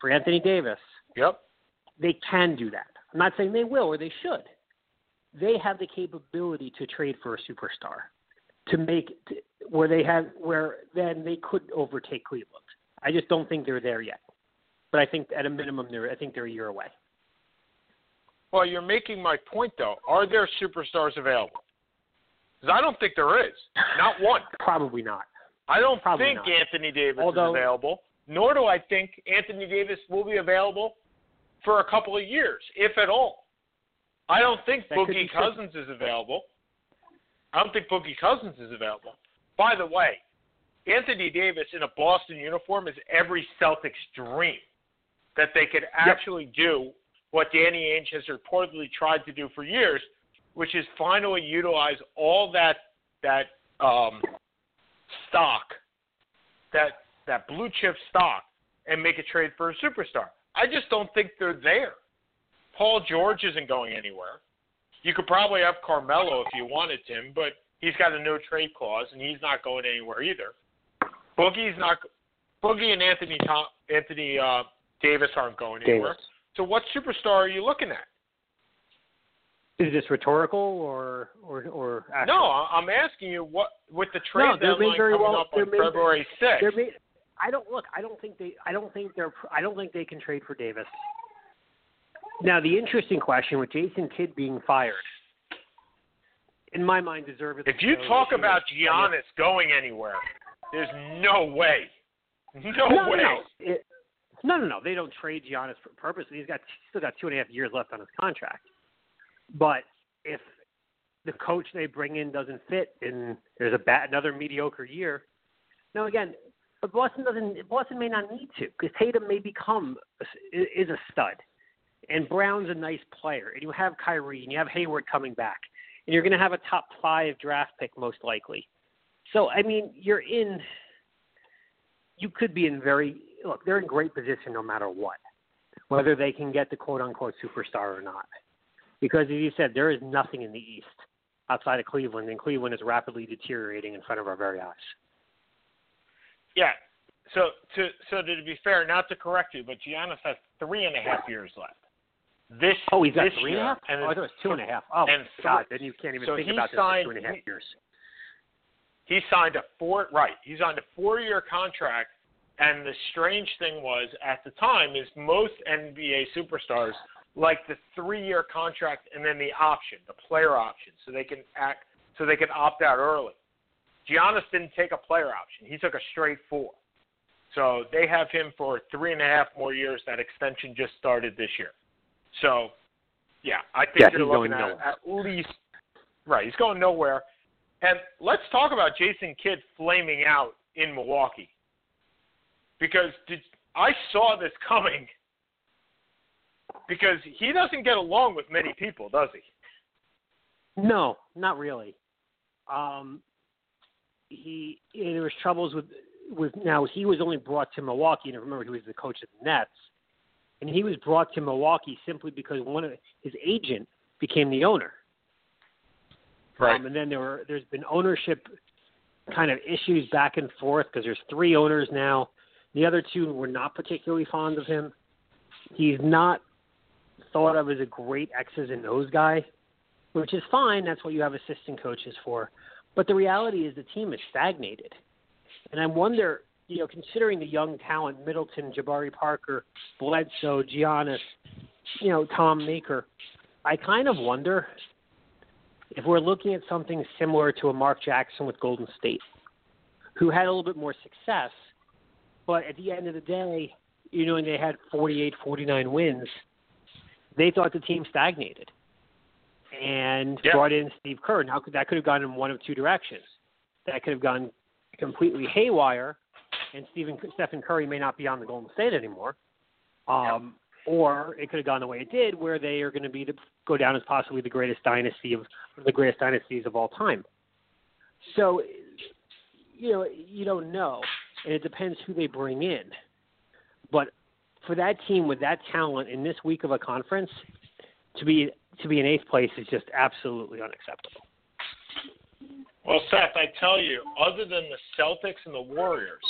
for Anthony Davis. Yep. They can do that. I'm not saying they will or they should. They have the capability to trade for a superstar, to make where they have where then they could overtake Cleveland. I just don't think they're there yet. But I think at a minimum, they're I think they're a year away. Well, you're making my point though. Are there superstars available? Because I don't think there is. Not one. Probably not. I don't Probably think not. Anthony Davis Although, is available, nor do I think Anthony Davis will be available for a couple of years, if at all. I don't think Boogie Cousins is available. I don't think Boogie Cousins is available. By the way, Anthony Davis in a Boston uniform is every Celtics dream that they could actually yep. do what Danny Ainge has reportedly tried to do for years – which is finally utilize all that that um, stock, that that blue chip stock, and make a trade for a superstar. I just don't think they're there. Paul George isn't going anywhere. You could probably have Carmelo if you wanted him, but he's got a no trade clause and he's not going anywhere either. Boogie's not. Boogie and Anthony Tom, Anthony uh, Davis aren't going anywhere. Davis. So what superstar are you looking at? Is this rhetorical or or or? Actual? No, I'm asking you what with the trade no, deadline very coming well, up on February 6th. I don't look. I don't think they. I don't think they're. I don't think they can trade for Davis. Now the interesting question with Jason Kidd being fired, in my mind, deservedly. If you so. talk about Giannis going anywhere, there's no way. No, no, way. no, no. It, no, no, no. They don't trade Giannis for purposely. He's got he's still got two and a half years left on his contract. But if the coach they bring in doesn't fit, and there's a bad, another mediocre year, now again, but Boston doesn't. Boston may not need to because Tatum may become is a stud, and Brown's a nice player, and you have Kyrie and you have Hayward coming back, and you're going to have a top five draft pick most likely. So I mean, you're in. You could be in very look. They're in great position no matter what, whether they can get the quote unquote superstar or not. Because as you said, there is nothing in the East outside of Cleveland, and Cleveland is rapidly deteriorating in front of our very eyes. Yeah. So to so to be fair, not to correct you, but Giannis has three and a half years left. This Oh, he's got three year, and a half. and oh, I thought it was two and a half. Oh and God! Then you can't even so think about this for two and a half years. he signed a four right. He signed a four year contract and the strange thing was at the time is most NBA superstars like the three year contract and then the option, the player option, so they can act so they can opt out early. Giannis didn't take a player option. He took a straight four. So they have him for three and a half more years. That extension just started this year. So yeah, I think Yeah, you're he's looking going at nowhere. at least right. He's going nowhere. And let's talk about Jason Kidd flaming out in Milwaukee. Because did, I saw this coming. Because he doesn't get along with many people, does he? No, not really. Um, he there was troubles with with now he was only brought to Milwaukee, and remember he was the coach of the Nets, and he was brought to Milwaukee simply because one of his agent became the owner. Um, and then there were there's been ownership kind of issues back and forth because there's three owners now. The other two were not particularly fond of him. He's not thought of as a great X's and O's guy, which is fine. That's what you have assistant coaches for. But the reality is the team is stagnated. And I wonder, you know, considering the young talent, Middleton, Jabari Parker, Bledsoe, Giannis, you know, Thon Maker, I kind of wonder if we're looking at something similar to a Mark Jackson with Golden State, who had a little bit more success, but at the end of the day, you know, when they had 48, 49 wins, they thought the team stagnated and Yeah. brought in Steve Kerr. Now, that could have gone in one of two directions. That could have gone completely haywire, and Stephen Stephen Curry may not be on the Golden State anymore. Um, Or it could have gone the way it did, where they are going to be the, go down as possibly the greatest dynasty of one of the greatest dynasties of all time. So, you know, you don't know, and it depends who they bring in. But for that team with that talent in this week of a conference, to be to be in eighth place is just absolutely unacceptable. Well, Seth, I tell you, other than the Celtics and the Warriors,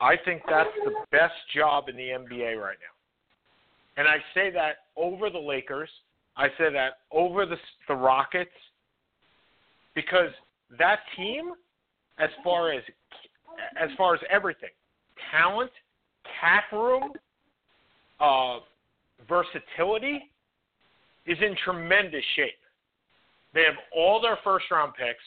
I think that's the best job in the NBA right now. And I say that over the Lakers. I say that over the the Rockets because that team, as far as as far as everything, talent, cap room, uh, versatility, is in tremendous shape. They have all their first round picks.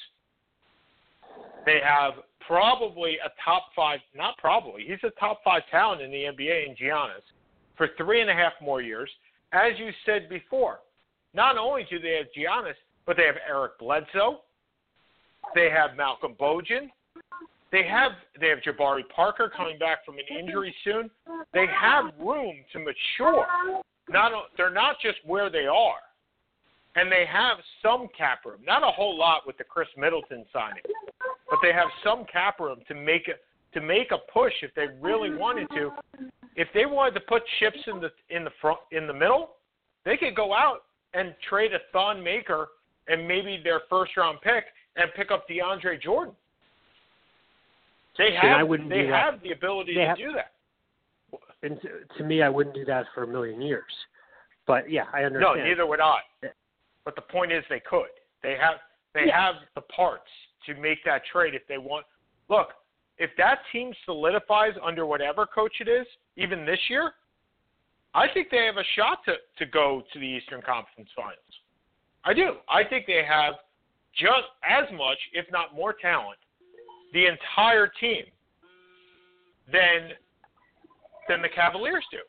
They have probably a top five, not probably, he's a top five talent in the NBA in Giannis for three and a half more years. As you said before, not only do they have Giannis, but they have Eric Bledsoe. They have Malcolm Bojan. They have they have Jabari Parker coming back from an injury soon. They have room to mature. Not they're not just where they are and they have some cap room. Not a whole lot with the Khris Middleton signing, but they have some cap room to make a to make a push if they really wanted to. If they wanted to put chips in the in the front in the middle, they could go out and trade a Thon Maker and maybe their first round pick and pick up DeAndre Jordan. They And I have wouldn't they do that. have the ability They to have- do that. And to, to me, I wouldn't do that for a million years. But yeah, I understand. No, neither would I. But the point is, they could. They have they Yeah. have the parts to make that trade if they want. Look, if that team solidifies under whatever coach it is, even this year, I think they have a shot to to go to the Eastern Conference Finals. I do. I think they have just as much, if not more talent, the entire team than than the Cavaliers do.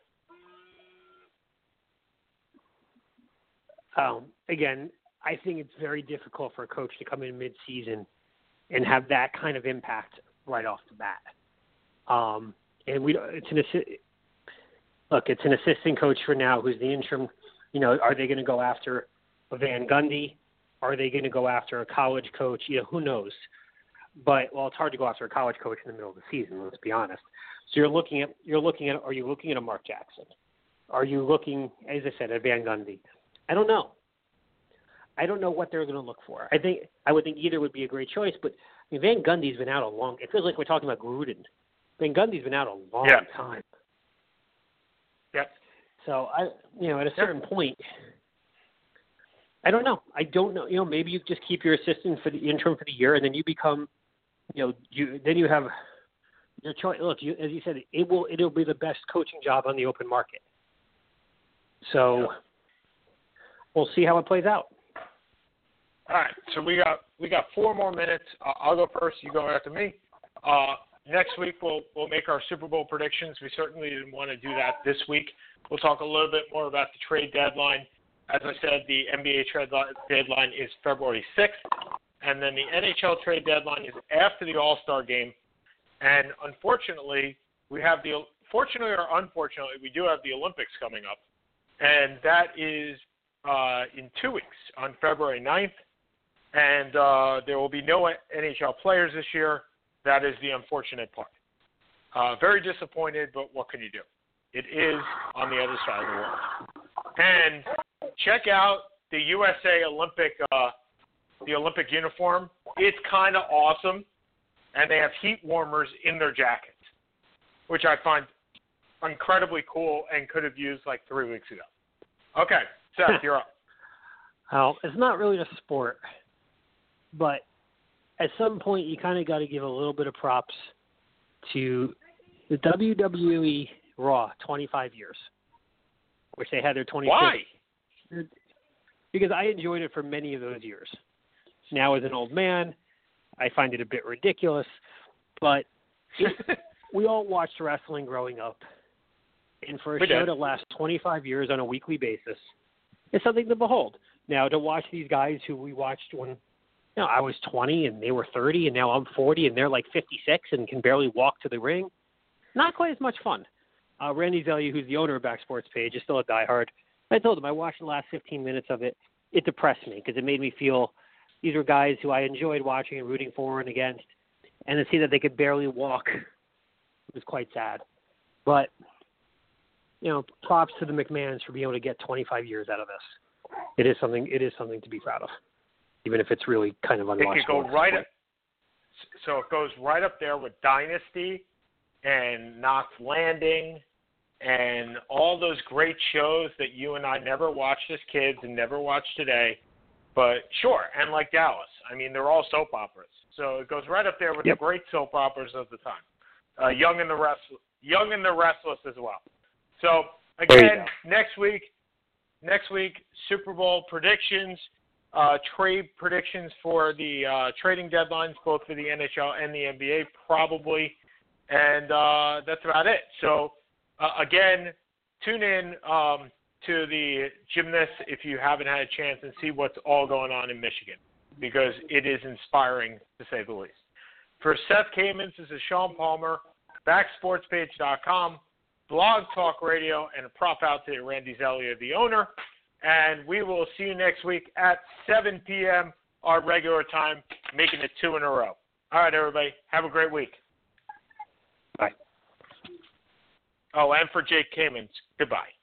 Um, again, I think it's very difficult for a coach to come in mid-season and have that kind of impact right off the bat. Um, and we, it's an assi- look, it's an assistant coach for now who's the interim. You know, are they going to go after a Van Gundy? Are they going to go after a college coach? You know, who knows? But well, it's hard to go after a college coach in the middle of the season. Let's be honest. So you're looking at you're looking at are you looking at a Mark Jackson? Are you looking, as I said, at Van Gundy? I don't know. I don't know what they're going to look for. I think I would think either would be a great choice, but I mean, Van Gundy's been out a long. It feels like we're talking about Gruden. Van Gundy's been out a long Yeah. time. Yep. So I, you know, at a certain point, I don't know. I don't know. You know, maybe you just keep your assistant for the interim for the year, and then you become, you know, you then you have your choice. Look, you, as you said, it will it'll be the best coaching job on the open market. So we'll see how it plays out. All right, so we got we got four more minutes. Uh, I'll go first. You go after me. Uh, next week we'll we'll make our Super Bowl predictions. We certainly didn't want to do that this week. We'll talk a little bit more about the trade deadline. As I said, the NBA trade deadline is February 6th, and then the NHL trade deadline is after the All Star game. And unfortunately, we have the fortunately or unfortunately, we do have the Olympics coming up, and that is uh, in two weeks on February 9th and uh, there will be no NHL players this year. That is the unfortunate part. Uh, very disappointed, but what can you do? It is on the other side of the world. And check out the USA Olympic uh, the Olympic uniform. It's kind of awesome, and they have heat warmers in their jackets, which I find incredibly cool and could have used like three weeks ago. Okay, Seth, you're up. Well, it's not really a sport, but at some point you kind of got to give a little bit of props to the WWE Raw 25 years, which they had their 25th. Why? Because I enjoyed it for many of those years. Now, as an old man, I find it a bit ridiculous, but it, we all watched wrestling growing up, and for a We show did. to last 25 years on a weekly basis, it's something to behold. Now, to watch these guys who we watched when you know, I was 20 and they were 30, and now I'm 40 and they're like 56 and can barely walk to the ring, not quite as much fun. Uh, Randy Zellia, who's the owner of Back Sports Page, is still a diehard. I told him I watched the last 15 minutes of it. It depressed me because it made me feel these were guys who I enjoyed watching and rooting for and against, and to see that they could barely walk was quite sad. But you know, props to the McMahons for being able to get 25 years out of this. It is something. It is something to be proud of, even if it's really kind of unwatchable. It could go right up. So it goes right up there with Dynasty and Knots Landing and all those great shows that you and I never watched as kids and never watched today. But sure, and like Dallas, I mean, they're all soap operas. So it goes right up there with Yep. the great soap operas of the time. Uh, Young and the Restless, Young and the Restless as well. So again, next week, next week Super Bowl predictions, uh, trade predictions for the uh, trading deadlines, both for the NHL and the NBA, probably, and uh, that's about it. So uh, again, tune in um, to the gymnast if you haven't had a chance and see what's all going on in Michigan because it is inspiring to say the least. For Seth Kamens, this is Sean Palmer, backsportspage.com, Blog Talk Radio, and a prop out to Randy Zellia, the owner. And we will see you next week at 7 p.m. our regular time, making it two in a row. All right, everybody. Have a great week. Bye. Oh, and for Jake Kamens, goodbye.